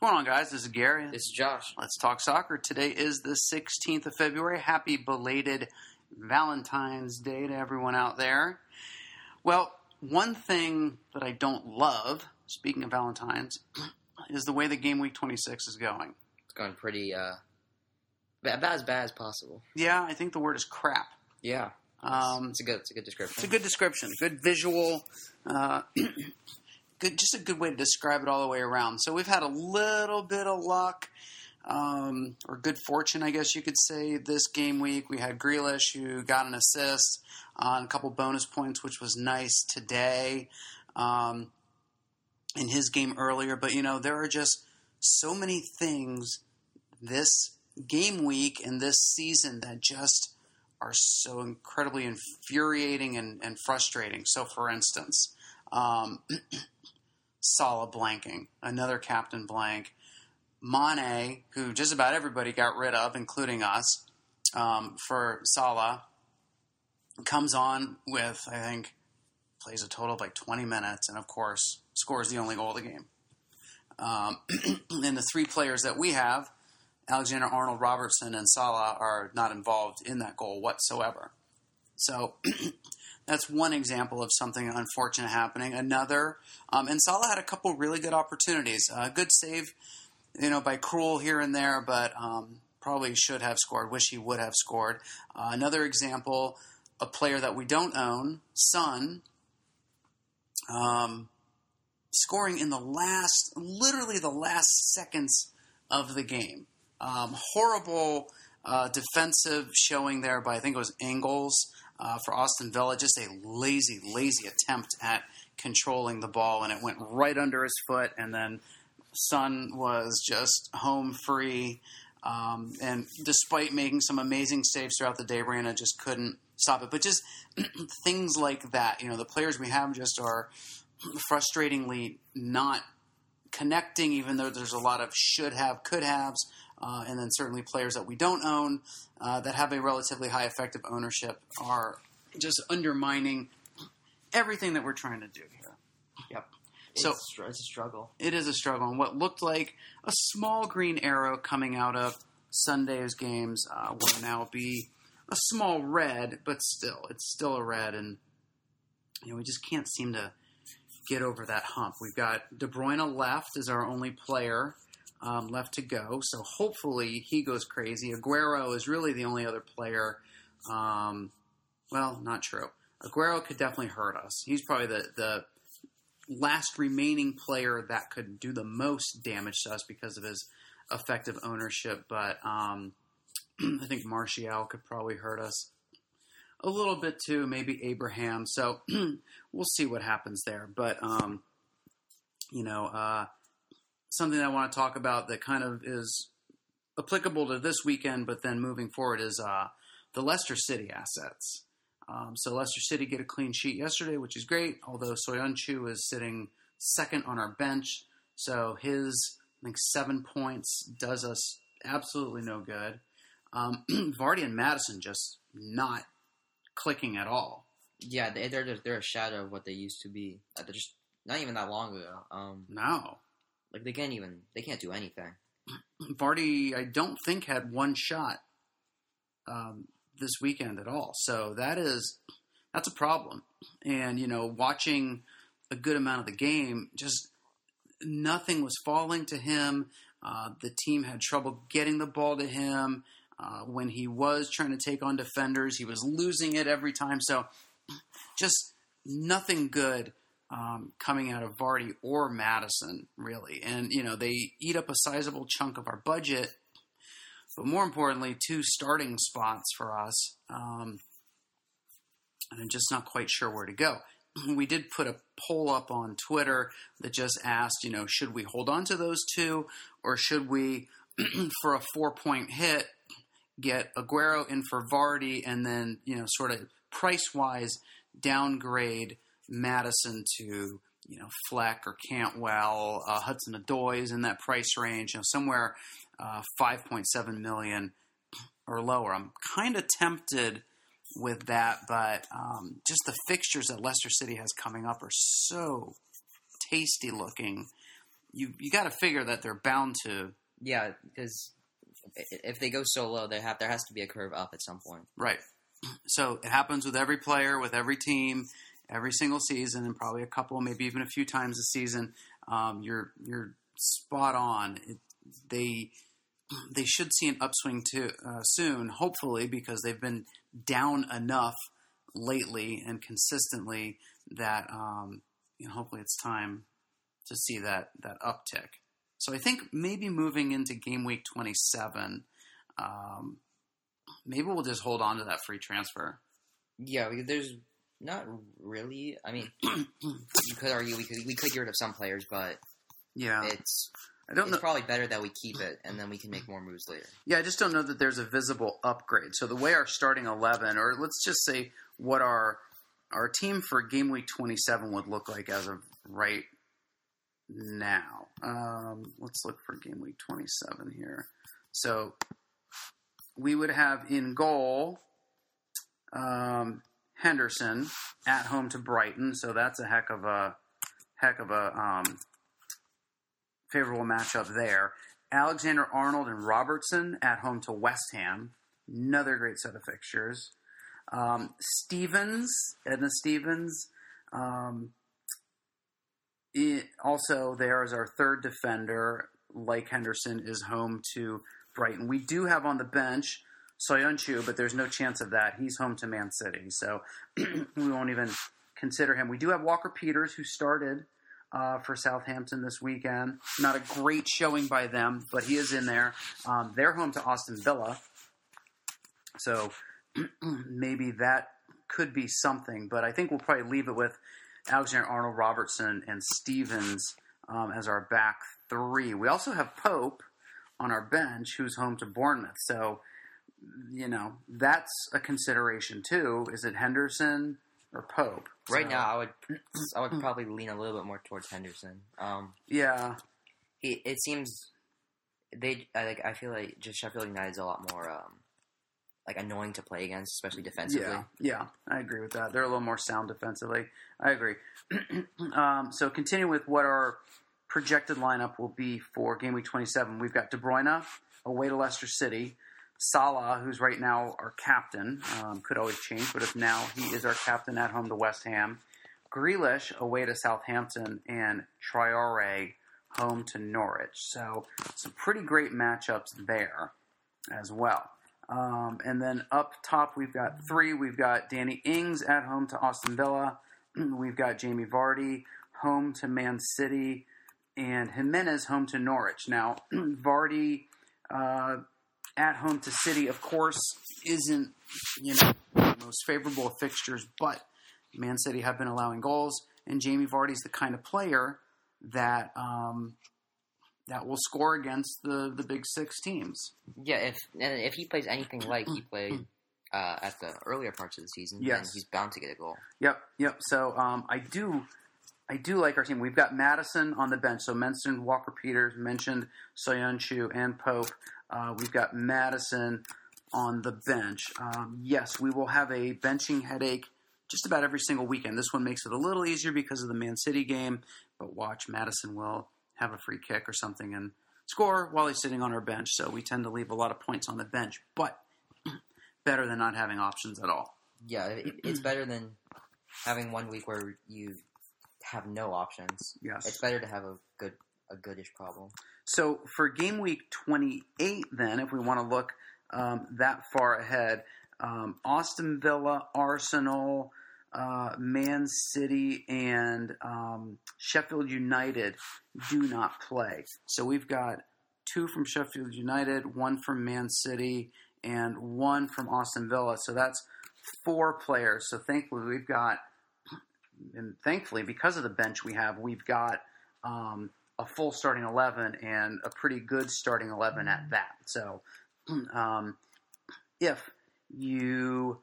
What's going on, guys? This is Gary. This is Josh. Let's talk soccer. Today is the 16th of February. Happy belated Valentine's Day to everyone out there. Well, one thing that I don't love, speaking of Valentine's, is the way the game week 26 is going. It's going pretty uh, about as bad as possible. Yeah, I think the word is crap. Yeah, Um, it's a good, it's a good description. It's a good description, good visual, uh, good, just a good way to describe it all the way around. So we've had a little bit of luck, um, or good fortune, I guess you could say, this game week. We had Grealish who got an assist on a couple bonus points, which was nice today um, in his game earlier. But you know, there are just so many things this game week and this season that just are so incredibly infuriating and, and frustrating. So, for instance, um, Salah blanking, another captain blank, Mane, who just about everybody got rid of, including us, um, for Salah, comes on with, I think, plays a total of like 20 minutes, and of course, scores the only goal of the game. Um, and the three players that we have, Alexander Arnold, Robertson, and Salah are not involved in that goal whatsoever. So that's one example of something unfortunate happening. Another, um, and Salah had a couple really good opportunities. A good save, you know, by Krul here and there, but um, probably should have scored. Wish he would have scored. Uh, another example, a player that we don't own, Son, um, scoring in the last, literally the last seconds of the game. Um, horrible uh, defensive showing there by I think it was Engels uh, for Aston Villa. Just a lazy, lazy attempt at controlling the ball, and it went right under his foot. And then Son was just home free. Um, and despite making some amazing saves throughout the day, Brandon just couldn't stop it. But just things like that, you know, the players we have just are frustratingly not connecting, even though there's a lot of should have, could haves, uh, and then certainly players that we don't own uh, that have a relatively high effective ownership are just undermining everything that we're trying to do here. Yep. So- it's, str- it's a struggle. It is a struggle, and what looked like a small green arrow coming out of Sunday's games uh, will now be a small red, but still, it's still a red, and you know we just can't seem to get over that hump. We've got De Bruyne left as our only player um, left to go, so hopefully he goes crazy. Aguero is really the only other player. Um, well, not true. Aguero could definitely hurt us. He's probably the the last remaining player that could do the most damage to us because of his effective ownership. But um, I think Martial could probably hurt us a little bit too. Maybe Abraham. So we'll see what happens there. But um, you know, uh, something I want to talk about that kind of is applicable to this weekend, but then moving forward is uh, the Leicester City assets. Um, so Leicester City get a clean sheet yesterday, which is great. Although Soyuncu is sitting second on our bench, so his I think seven points does us absolutely no good. Um, Vardy and Maddison just not clicking at all. Yeah, they, they're they're a shadow of what they used to be. Uh, They're just not even that long ago. Um, No, like they can't even they can't do anything. Vardy I don't think had one shot um, this weekend at all. So that is that's a problem. And you know, watching a good amount of the game, just nothing was falling to him. Uh, the team had trouble getting the ball to him. Uh, when he was trying to take on defenders, he was losing it every time. So, just nothing good um, coming out of Vardy or Maddison, really. And, you know, they eat up a sizable chunk of our budget, but more importantly, two starting spots for us. Um, and I'm just not quite sure where to go. We did put a poll up on Twitter that just asked, you know, should we hold on to those two or should we, for a four point hit, get Aguero in for Vardy and then, you know, sort of price wise downgrade Maddison to, you know, Fleck or Cantwell, uh, Hudson-Odoi's in that price range, you know, somewhere uh, 5.7 million or lower. I'm kind of tempted with that, but um, just the fixtures that Leicester City has coming up are so tasty looking you you got to figure that they're bound to Yeah, because if they go so low, they have there has to be a curve up at some point. right. So it happens with every player, with every team, every single season, and probably a couple, maybe even a few times a season. Um, you're you're spot on. It, they they should see an upswing too uh, soon, hopefully, because they've been down enough lately and consistently that um, you know, hopefully it's time to see that that uptick. So I think maybe moving into game week 27, um, maybe we'll just hold on to that free transfer. Yeah, there's not really. I mean, you could argue we could we could get rid of some players, but Yeah, it's I don't it's know. probably better that we keep it and then we can make more moves later. Yeah, I just don't know that there's a visible upgrade. So the way our starting 11, or let's just say what our our team for game week 27 would look like as of right now. Um, let's look for game week 27 here. So we would have in goal um, Henderson at home to Brighton. So that's a heck of a heck of a um, favorable matchup there. Alexander Arnold and Robertson at home to West Ham. Another great set of fixtures. Um, Stevens, Enda Stevens. Um, it, also, there is our third defender. Like Henderson is home to Brighton. We do have on the bench Soyuncu, but there's no chance of that. He's home to Man City, so we won't even consider him. We do have Walker Peters, who started uh, for Southampton this weekend. Not a great showing by them, but he is in there. Um, they're home to Aston Villa, so maybe that could be something. But I think we'll probably leave it with Alexander Arnold, Robertson, and Stevens um, as our back three. We also have Pope on our bench, who's home to Bournemouth. So, you know, that's a consideration too. Is it Henderson or Pope? Right So, now, I would I would probably lean a little bit more towards Henderson. Um, yeah, he it seems they I like I feel like just Sheffield United is a lot more um like annoying to play against, especially defensively. Yeah, yeah, I agree with that. They're a little more sound defensively. I agree. um, so, continuing with what our projected lineup will be for game week 27. We've got De Bruyne away to Leicester City. Salah, who's right now our captain, um, could always change, but if now he is our captain at home to West Ham. Grealish away to Southampton, and Traore home to Norwich. So, some pretty great matchups there as well. Um, and then up top, we've got three. We've got Danny Ings at home to Aston Villa. We've got Jamie Vardy home to Man City, and Jimenez home to Norwich. Now, Vardy uh, at home to City, of course, isn't you know the most favorable of fixtures, but Man City have been allowing goals, and Jamie Vardy's the kind of player that um, that will score against the the big six teams. Yeah, if if he plays anything like he played uh, at the earlier parts of the season, then Yes. he's bound to get a goal. Yep, yep. So um, I do, I do like our team. We've got Maddison on the bench. So mentioned Walker Peters, mentioned Soyuncu and Pope. Uh, we've got Maddison on the bench. Um, yes, we will have a benching headache just about every single weekend. This one makes it a little easier because of the Man City game. But watch, Maddison will have a free kick or something and score while he's sitting on our bench. So we tend to leave a lot of points on the bench, but better than not having options at all. Yeah, it, it's better than having one week where you have no options. Yes. It's better to have a a goodish problem. So for game week 28, then, if we want to look um, that far ahead, um, Aston Villa, Arsenal, uh, Man City, and um, Sheffield United do not play. So we've got two from Sheffield United, one from Man City, and one from Aston Villa. So that's four players. So thankfully, we've got, and thankfully, because of the bench we have, we've got. Um, a full starting 11 and a pretty good starting 11 at that. So, um, if you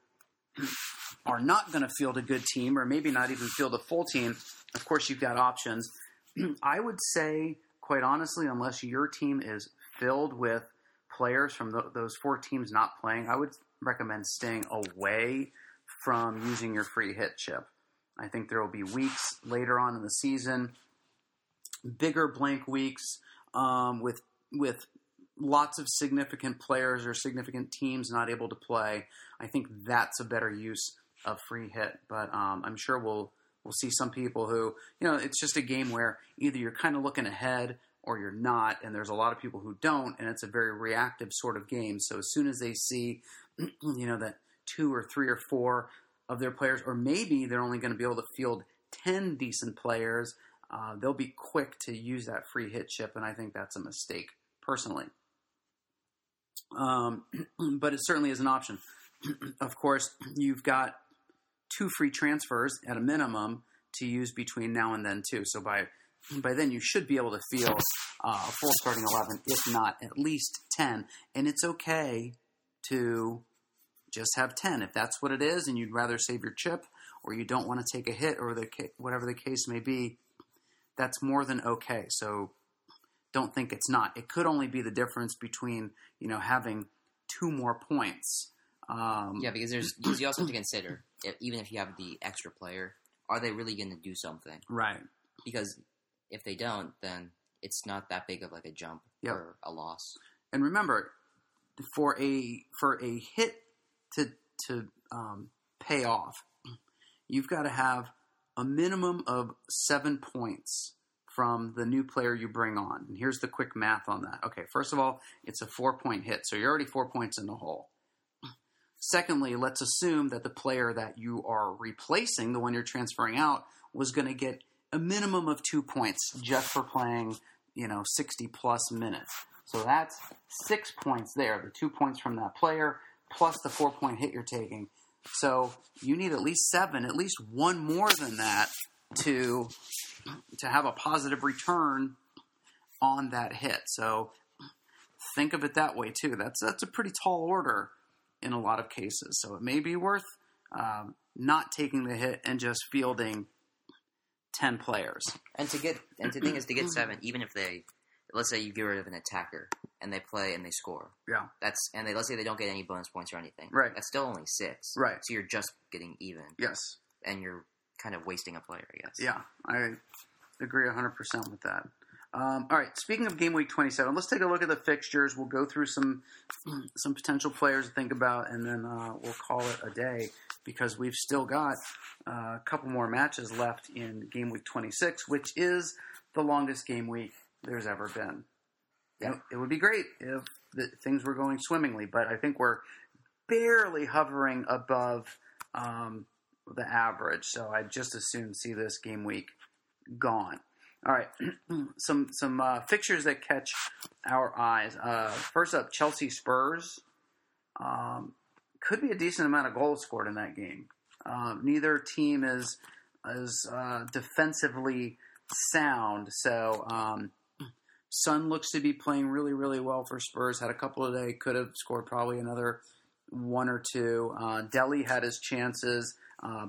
are not going to field a good team, or maybe not even field a full team, of course, you've got options. I would say, quite honestly, unless your team is filled with players from th- those four teams not playing, I would recommend staying away from using your free hit chip. I think there will be weeks later on in the season bigger blank weeks um, with with lots of significant players or significant teams not able to play, I think that's a better use of free hit. But um, I'm sure we'll we'll see some people who you know it's just a game where either you're kind of looking ahead or you're not, and there's a lot of people who don't, and it's a very reactive sort of game. So as soon as they see you know that two or three or four of their players, or maybe they're only going to be able to field ten decent players. Uh, they'll be quick to use that free hit chip, and I think that's a mistake personally. Um, but it certainly is an option. of course, you've got two free transfers at a minimum to use between now and then too. So by by then you should be able to field uh, a full starting eleven, if not at least ten. And it's okay to just have ten if that's what it is, and you'd rather save your chip or you don't want to take a hit or the whatever the case may be. That's more than okay. So don't think it's not. It could only be the difference between you know having two more points. Um, yeah, because there's because you also have to consider if, even if you have the extra player, are they really going to do something? Right. Because if they don't, then it's not that big of like a jump yep. or a loss. And remember, for a for a hit to to um, pay off, you've got to have a minimum of seven points from the new player you bring on. And here's the quick math on that. Okay, first of all, it's a four point hit, so you're already four points in the hole. Secondly, let's assume that the player that you are replacing, the one you're transferring out, was going to get a minimum of two points just for playing, you know, 60 plus minutes. So that's six points there, the two points from that player, plus the four point hit you're taking. So you need at least seven, at least one more than that to to have a positive return on that hit. So think of it that way too. That's that's a pretty tall order in a lot of cases. So it may be worth um, not taking the hit and just fielding ten players. And to get and the thing is to get seven, even if they let's say you get rid of an attacker and they play and they score. Yeah. That's and they let's say they don't get any bonus points or anything. Right. That's still only six. Right. So you're just getting even. Yes. And you're kind of wasting a player, I guess. Yeah, I agree 100% with that. Um, all right, speaking of game week 27, let's take a look at the fixtures. We'll go through some some potential players to think about, and then uh, we'll call it a day because we've still got uh, a couple more matches left in game week 26, which is the longest game week there's ever been. Yeah. It would be great if the, things were going swimmingly, but I think we're barely hovering above um, the average. So I'd just as soon see this game week gone. All right, some some uh, fixtures that catch our eyes. Uh, first up, Chelsea Spurs. Um, could be a decent amount of goals scored in that game. Um, neither team is is uh, defensively sound, so um, Son looks to be playing really really well for Spurs. Had a couple of day, could have scored probably another one or two. Uh, Dele had his chances. Uh,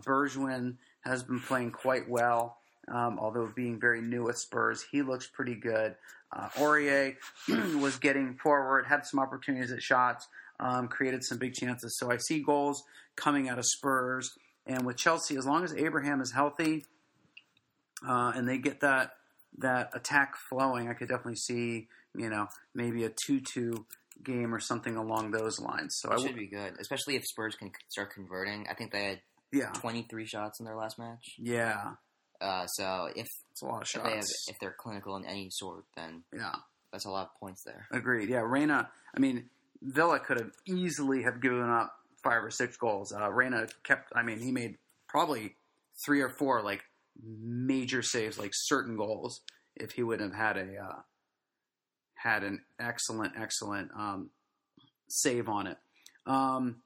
has been playing quite well, um, although being very new at Spurs, he looks pretty good. Uh, Aurier was getting forward, had some opportunities at shots, um, created some big chances. So I see goals coming out of Spurs. And with Chelsea, as long as Abraham is healthy uh, and they get that that attack flowing, I could definitely see you know maybe a two-two game or something along those lines. So it I should be good, especially if Spurs can start converting. I think they had yeah, 23 shots in their last match. yeah, Uh, so if, it's a lot of if they have, shots. if they're clinical in any sort, then yeah, that's a lot of points there. agreed. Yeah, Reina. I mean, Villa could have easily have given up five or six goals. Uh, Reina kept. I mean, he made probably three or four like major saves, like certain goals. If he wouldn't have had a uh, had an excellent, excellent um, save on it. Um,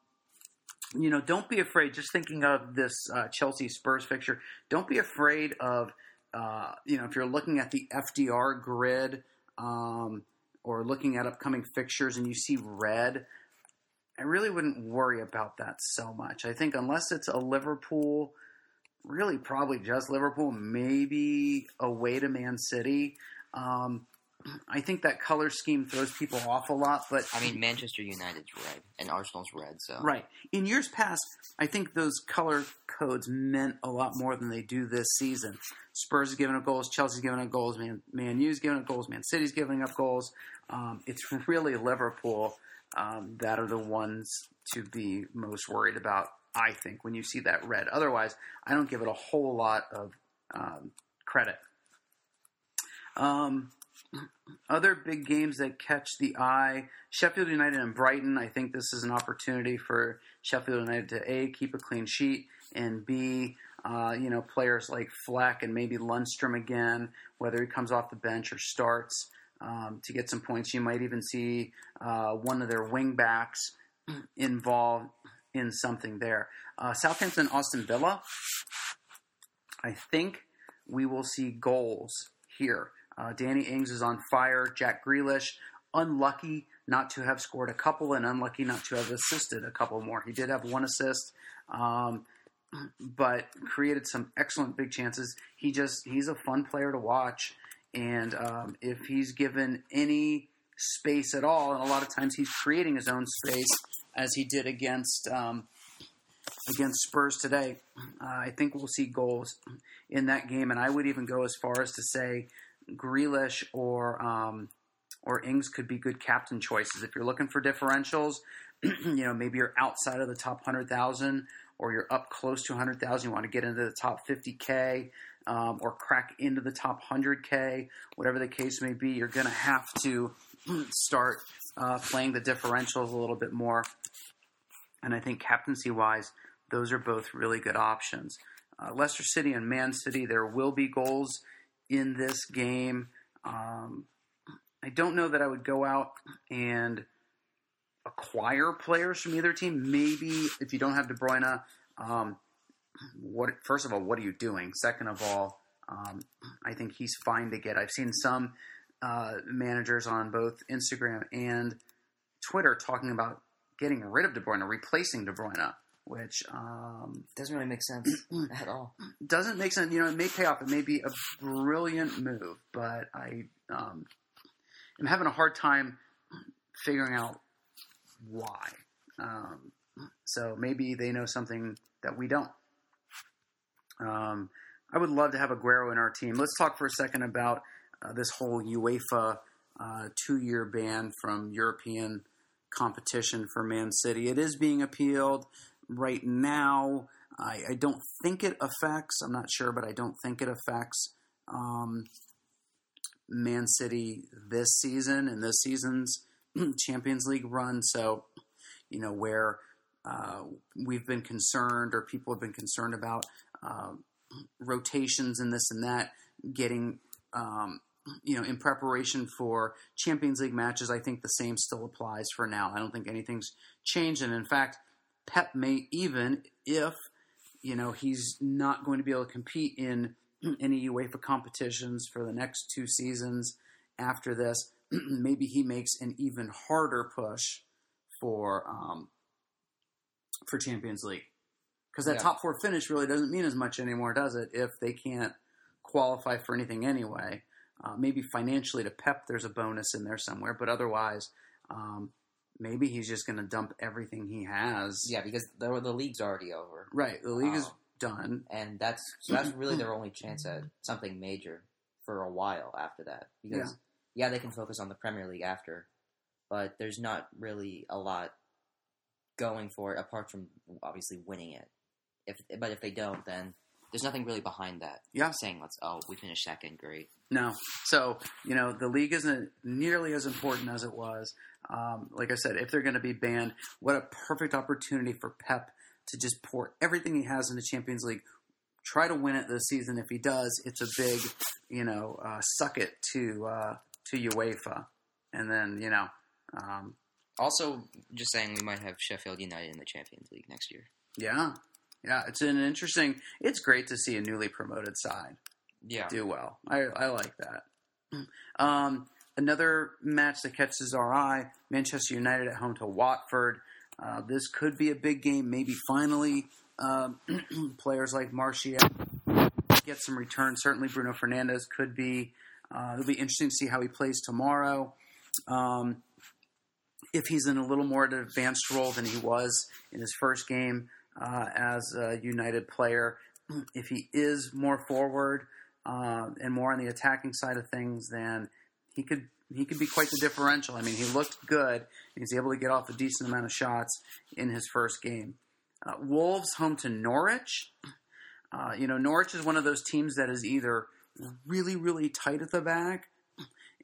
you know, don't be afraid. Just thinking of this uh, Chelsea Spurs fixture, don't be afraid of. Uh, you know, if you're looking at the FDR grid um, or looking at upcoming fixtures and you see red, I really wouldn't worry about that so much. I think unless it's a Liverpool, really probably just Liverpool, maybe away to Man City. Um, I think that color scheme throws people off a lot. But I mean, Manchester United's red and Arsenal's red, so right in years past, I think those color codes meant a lot more than they do this season. Spurs is giving up goals, Chelsea's giving up goals, Man, Man U's giving up goals, Man City's giving up goals. Um, it's really Liverpool um, that are the ones to be most worried about. I think when you see that red. Otherwise, I don't give it a whole lot of um, credit. Um, other big games that catch the eye Sheffield United and Brighton. I think this is an opportunity for Sheffield United to A, keep a clean sheet, and B, uh, you know, players like Fleck and maybe Lundstram again, whether he comes off the bench or starts um, to get some points. You might even see uh, one of their wing backs involved in something there. Uh, Southampton, Aston Villa. I think we will see goals here. Uh, Danny Ings is on fire. Jack Grealish, unlucky not to have scored a couple and unlucky not to have assisted a couple more. He did have one assist, um, but created some excellent big chances. He just he's a fun player to watch, and um, if he's given any space at all, and a lot of times he's creating his own space, as he did against um, against Spurs today. Uh, I think we'll see goals in that game, and I would even go as far as to say Grealish or um, or Ings could be good captain choices if you're looking for differentials. you know, maybe you're outside of the top hundred thousand, or you're up close to hundred thousand. You want to get into the top fifty k. Um, or crack into the top 100K, whatever the case may be, you're going to have to start uh, playing the differentials a little bit more. And I think captaincy wise, those are both really good options. Uh, Leicester City and Man City, there will be goals in this game. Um, I don't know that I would go out and acquire players from either team. Maybe if you don't have De Bruyne, um, what first of all, what are you doing? Second of all, um, I think he's fine to get. I've seen some uh, managers on both Instagram and Twitter talking about getting rid of De Bruyne, replacing De Bruyne which um, doesn't really make sense at all. Doesn't make sense. You know, it may pay off. It may be a brilliant move, but I um, am having a hard time figuring out why. Um, so maybe they know something that we don't. Um, I would love to have Aguero in our team. Let's talk for a second about this whole UEFA uh, two-year ban from European competition for Man City. It is being appealed right now. I, I, don't think it affects. I'm not sure, but I don't think it affects um, Man City this season and this season's Champions League run. So, you know, where uh, we've been concerned or people have been concerned about uh, rotations and this and that getting. Um, you know, in preparation for Champions League matches, I think the same still applies for now. I don't think anything's changed, and in fact, Pep may even, if you know he's not going to be able to compete in any UEFA competitions for the next two seasons after this, maybe he makes an even harder push for um, for Champions League because that yeah. top four finish really doesn't mean as much anymore, does it? If they can't qualify for anything anyway, uh, maybe financially to Pep, there's a bonus in there somewhere, but otherwise, um, maybe he's just going to dump everything he has. Yeah, because the the league's already over. Right, the league um, is done, and that's so that's really their only chance at something major for a while after that. Because yeah. yeah, they can focus on the Premier League after, but there's not really a lot going for it apart from obviously winning it. If but if they don't, then there's nothing really behind that. Yeah, saying let's oh we finished second, great. No, so you know the league isn't nearly as important as it was. Um, like I said, if they're going to be banned, what a perfect opportunity for Pep to just pour everything he has in the Champions League. Try to win it this season. If he does, it's a big, you know, uh, suck it to uh, to UEFA, and then you know. Um, also, just saying, we might have Sheffield United in the Champions League next year. Yeah, yeah, it's an interesting. It's great to see a newly promoted side. Yeah, do well. I I like that. Um, another match that catches our eye: Manchester United at home to Watford. Uh, this could be a big game. Maybe finally, um, players like Martial get some return. Certainly, Bruno Fernandes could be Uh, it'll be interesting to see how he plays tomorrow. Um, if he's in a little more advanced role than he was in his first game uh, as a United player, if he is more forward uh, and more on the attacking side of things, then he could he could be quite the differential. I mean, he looked good. He's able to get off a decent amount of shots in his first game. Uh, Wolves home to Norwich. Uh, you know, Norwich is one of those teams that is either really, really tight at the back,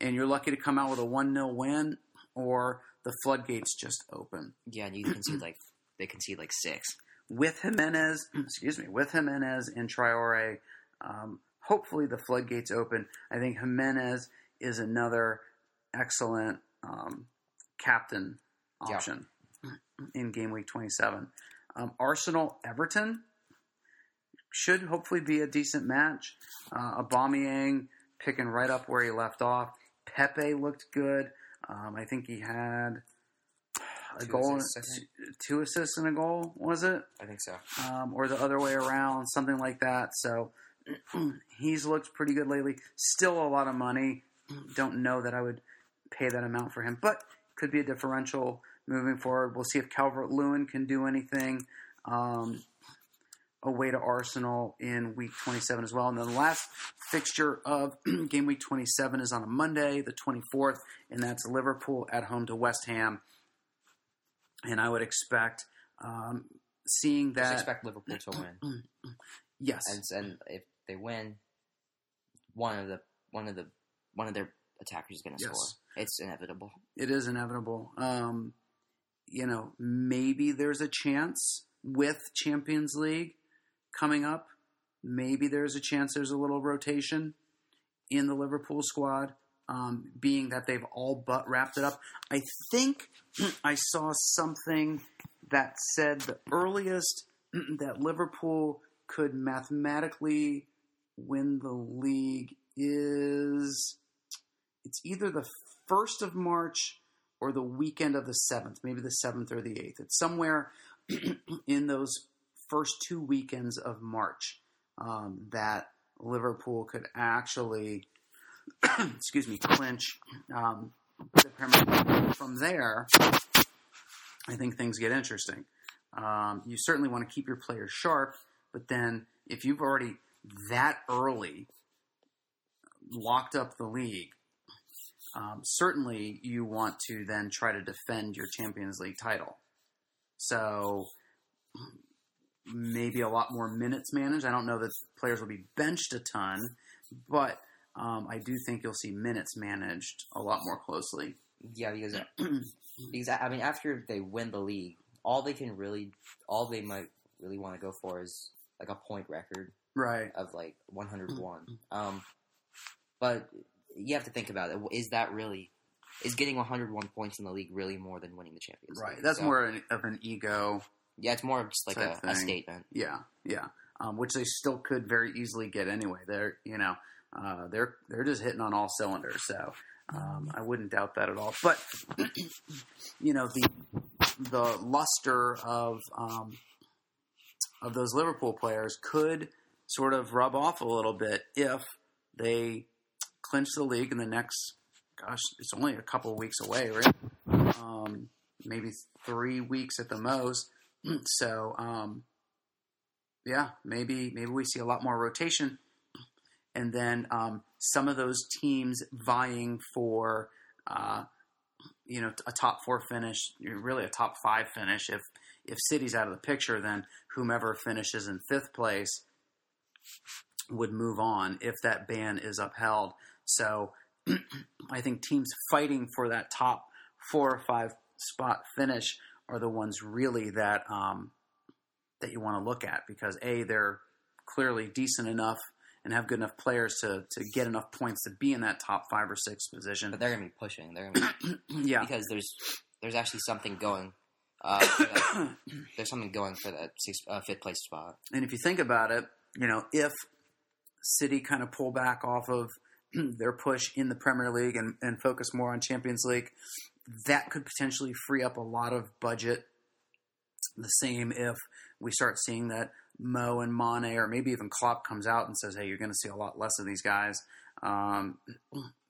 and you're lucky to come out with a 1 0 win, or the floodgates just open. Yeah, and you can see like they can see like six with Jimenez. Excuse me, with Jimenez and Traore. Um, hopefully, the floodgates open. I think Jimenez is another excellent um, captain option yeah. in game week 27. Um, Arsenal Everton should hopefully be a decent match. Uh, Aubameyang picking right up where he left off. Pepe looked good. Um, I think he had a two goal, assists, two assists and a goal. Was it? I think so. Um, or the other way around, something like that. So he's looked pretty good lately. Still a lot of money. Don't know that I would pay that amount for him, but could be a differential moving forward. We'll see if Calvert Lewin can do anything. Um, away to Arsenal in week 27 as well. And then the last fixture of game week 27 is on a Monday, the 24th, and that's Liverpool at home to West Ham. And I would expect um, seeing that. Just expect Liverpool to win. yes, and, and if they win, one of the one of the one of their attackers is going to yes. score. It's inevitable. It is inevitable. Um, you know, maybe there's a chance with Champions League coming up. Maybe there's a chance there's a little rotation in the Liverpool squad, um, being that they've all but wrapped it up. I think I saw something that said the earliest that Liverpool could mathematically win the league is it's either the first of March or the weekend of the seventh, maybe the seventh or the eighth. It's somewhere in those first two weekends of March um, that Liverpool could actually, excuse me, clinch um, the From there, I think things get interesting. Um, you certainly want to keep your players sharp, but then if you've already that early locked up the league, um, certainly you want to then try to defend your Champions League title. So maybe a lot more minutes managed. I don't know that players will be benched a ton, but um, I do think you'll see minutes managed a lot more closely. Yeah, because because I mean, after they win the league, all they can really, all they might really want to go for is like a point record, right? Of like 101. um, but you have to think about it. Is that really? Is getting 101 points in the league really more than winning the Champions League? Right. That's so, more of an ego yeah, it's more of just like a, a, statement. Yeah, yeah. Um, which they still could very easily get anyway. They're you know uh, they're they're just hitting on all cylinders. So um, I wouldn't doubt that at all. But you know the the luster of um, of those Liverpool players could sort of rub off a little bit if they clinch the league in the next. Gosh, it's only a couple weeks away, right? Um, maybe three weeks at the most. so um, yeah, maybe maybe we see a lot more rotation, and then um, some of those teams vying for uh, you know a top four finish, really a top five finish. If if City's out of the picture, then whomever finishes in fifth place would move on if that ban is upheld. So I think teams fighting for that top four or five spot finish are the ones really that um, that you want to look at because a they're clearly decent enough and have good enough players to to get enough points to be in that top five or six position. But they're going to be pushing. They're going to yeah because there's there's actually something going. Uh, that, there's something going for that sixth, uh, fifth place spot. And if you think about it, you know if City kind of pull back off of their push in the Premier League and, and focus more on Champions League, that could potentially free up a lot of budget. The same if we start seeing that Mo and Mane, or maybe even Klopp comes out and says, "Hey, you're going to see a lot less of these guys um,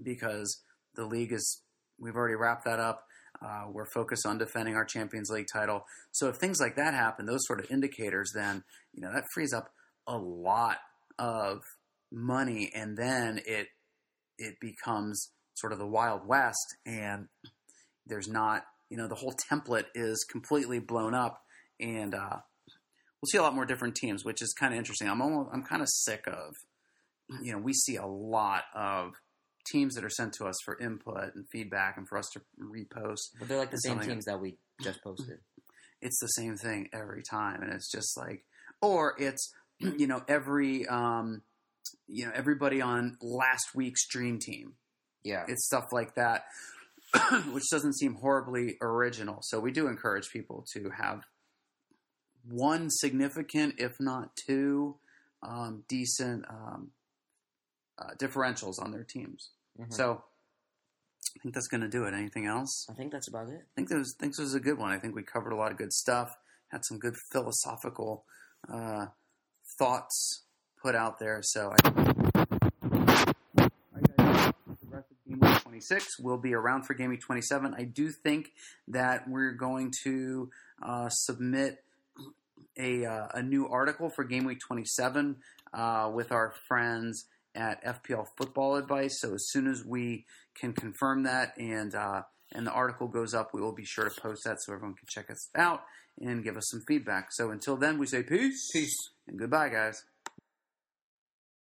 because the league is we've already wrapped that up. Uh, we're focused on defending our Champions League title. So if things like that happen, those sort of indicators, then you know that frees up a lot of money, and then it it becomes sort of the Wild West, and there's not you know the whole template is completely blown up, and uh, we'll see a lot more different teams, which is kind of interesting. I'm almost, I'm kind of sick of you know we see a lot of teams that are sent to us for input and feedback and for us to repost. But they're like the same teams that we just posted. It's the same thing every time, and it's just like, or it's you know every um, you know everybody on last week's dream team. Yeah, it's stuff like that, which doesn't seem horribly original. So we do encourage people to have one significant, if not two, um, decent um, uh, differentials on their teams. Mm-hmm. So I think that's going to do it. Anything else? I think that's about it. I think this, think this was a good one. I think we covered a lot of good stuff. Had some good philosophical uh, thoughts put out there. So I. the rest of Game Week 26 will be around for Game Week 27. I do think that we're going to uh, submit a, uh, a new article for Game Week 27 uh, with our friends at FPL Football Advice. So as soon as we can confirm that and uh, and the article goes up, we will be sure to post that so everyone can check us out and give us some feedback. So until then, we say peace, peace, and goodbye, guys.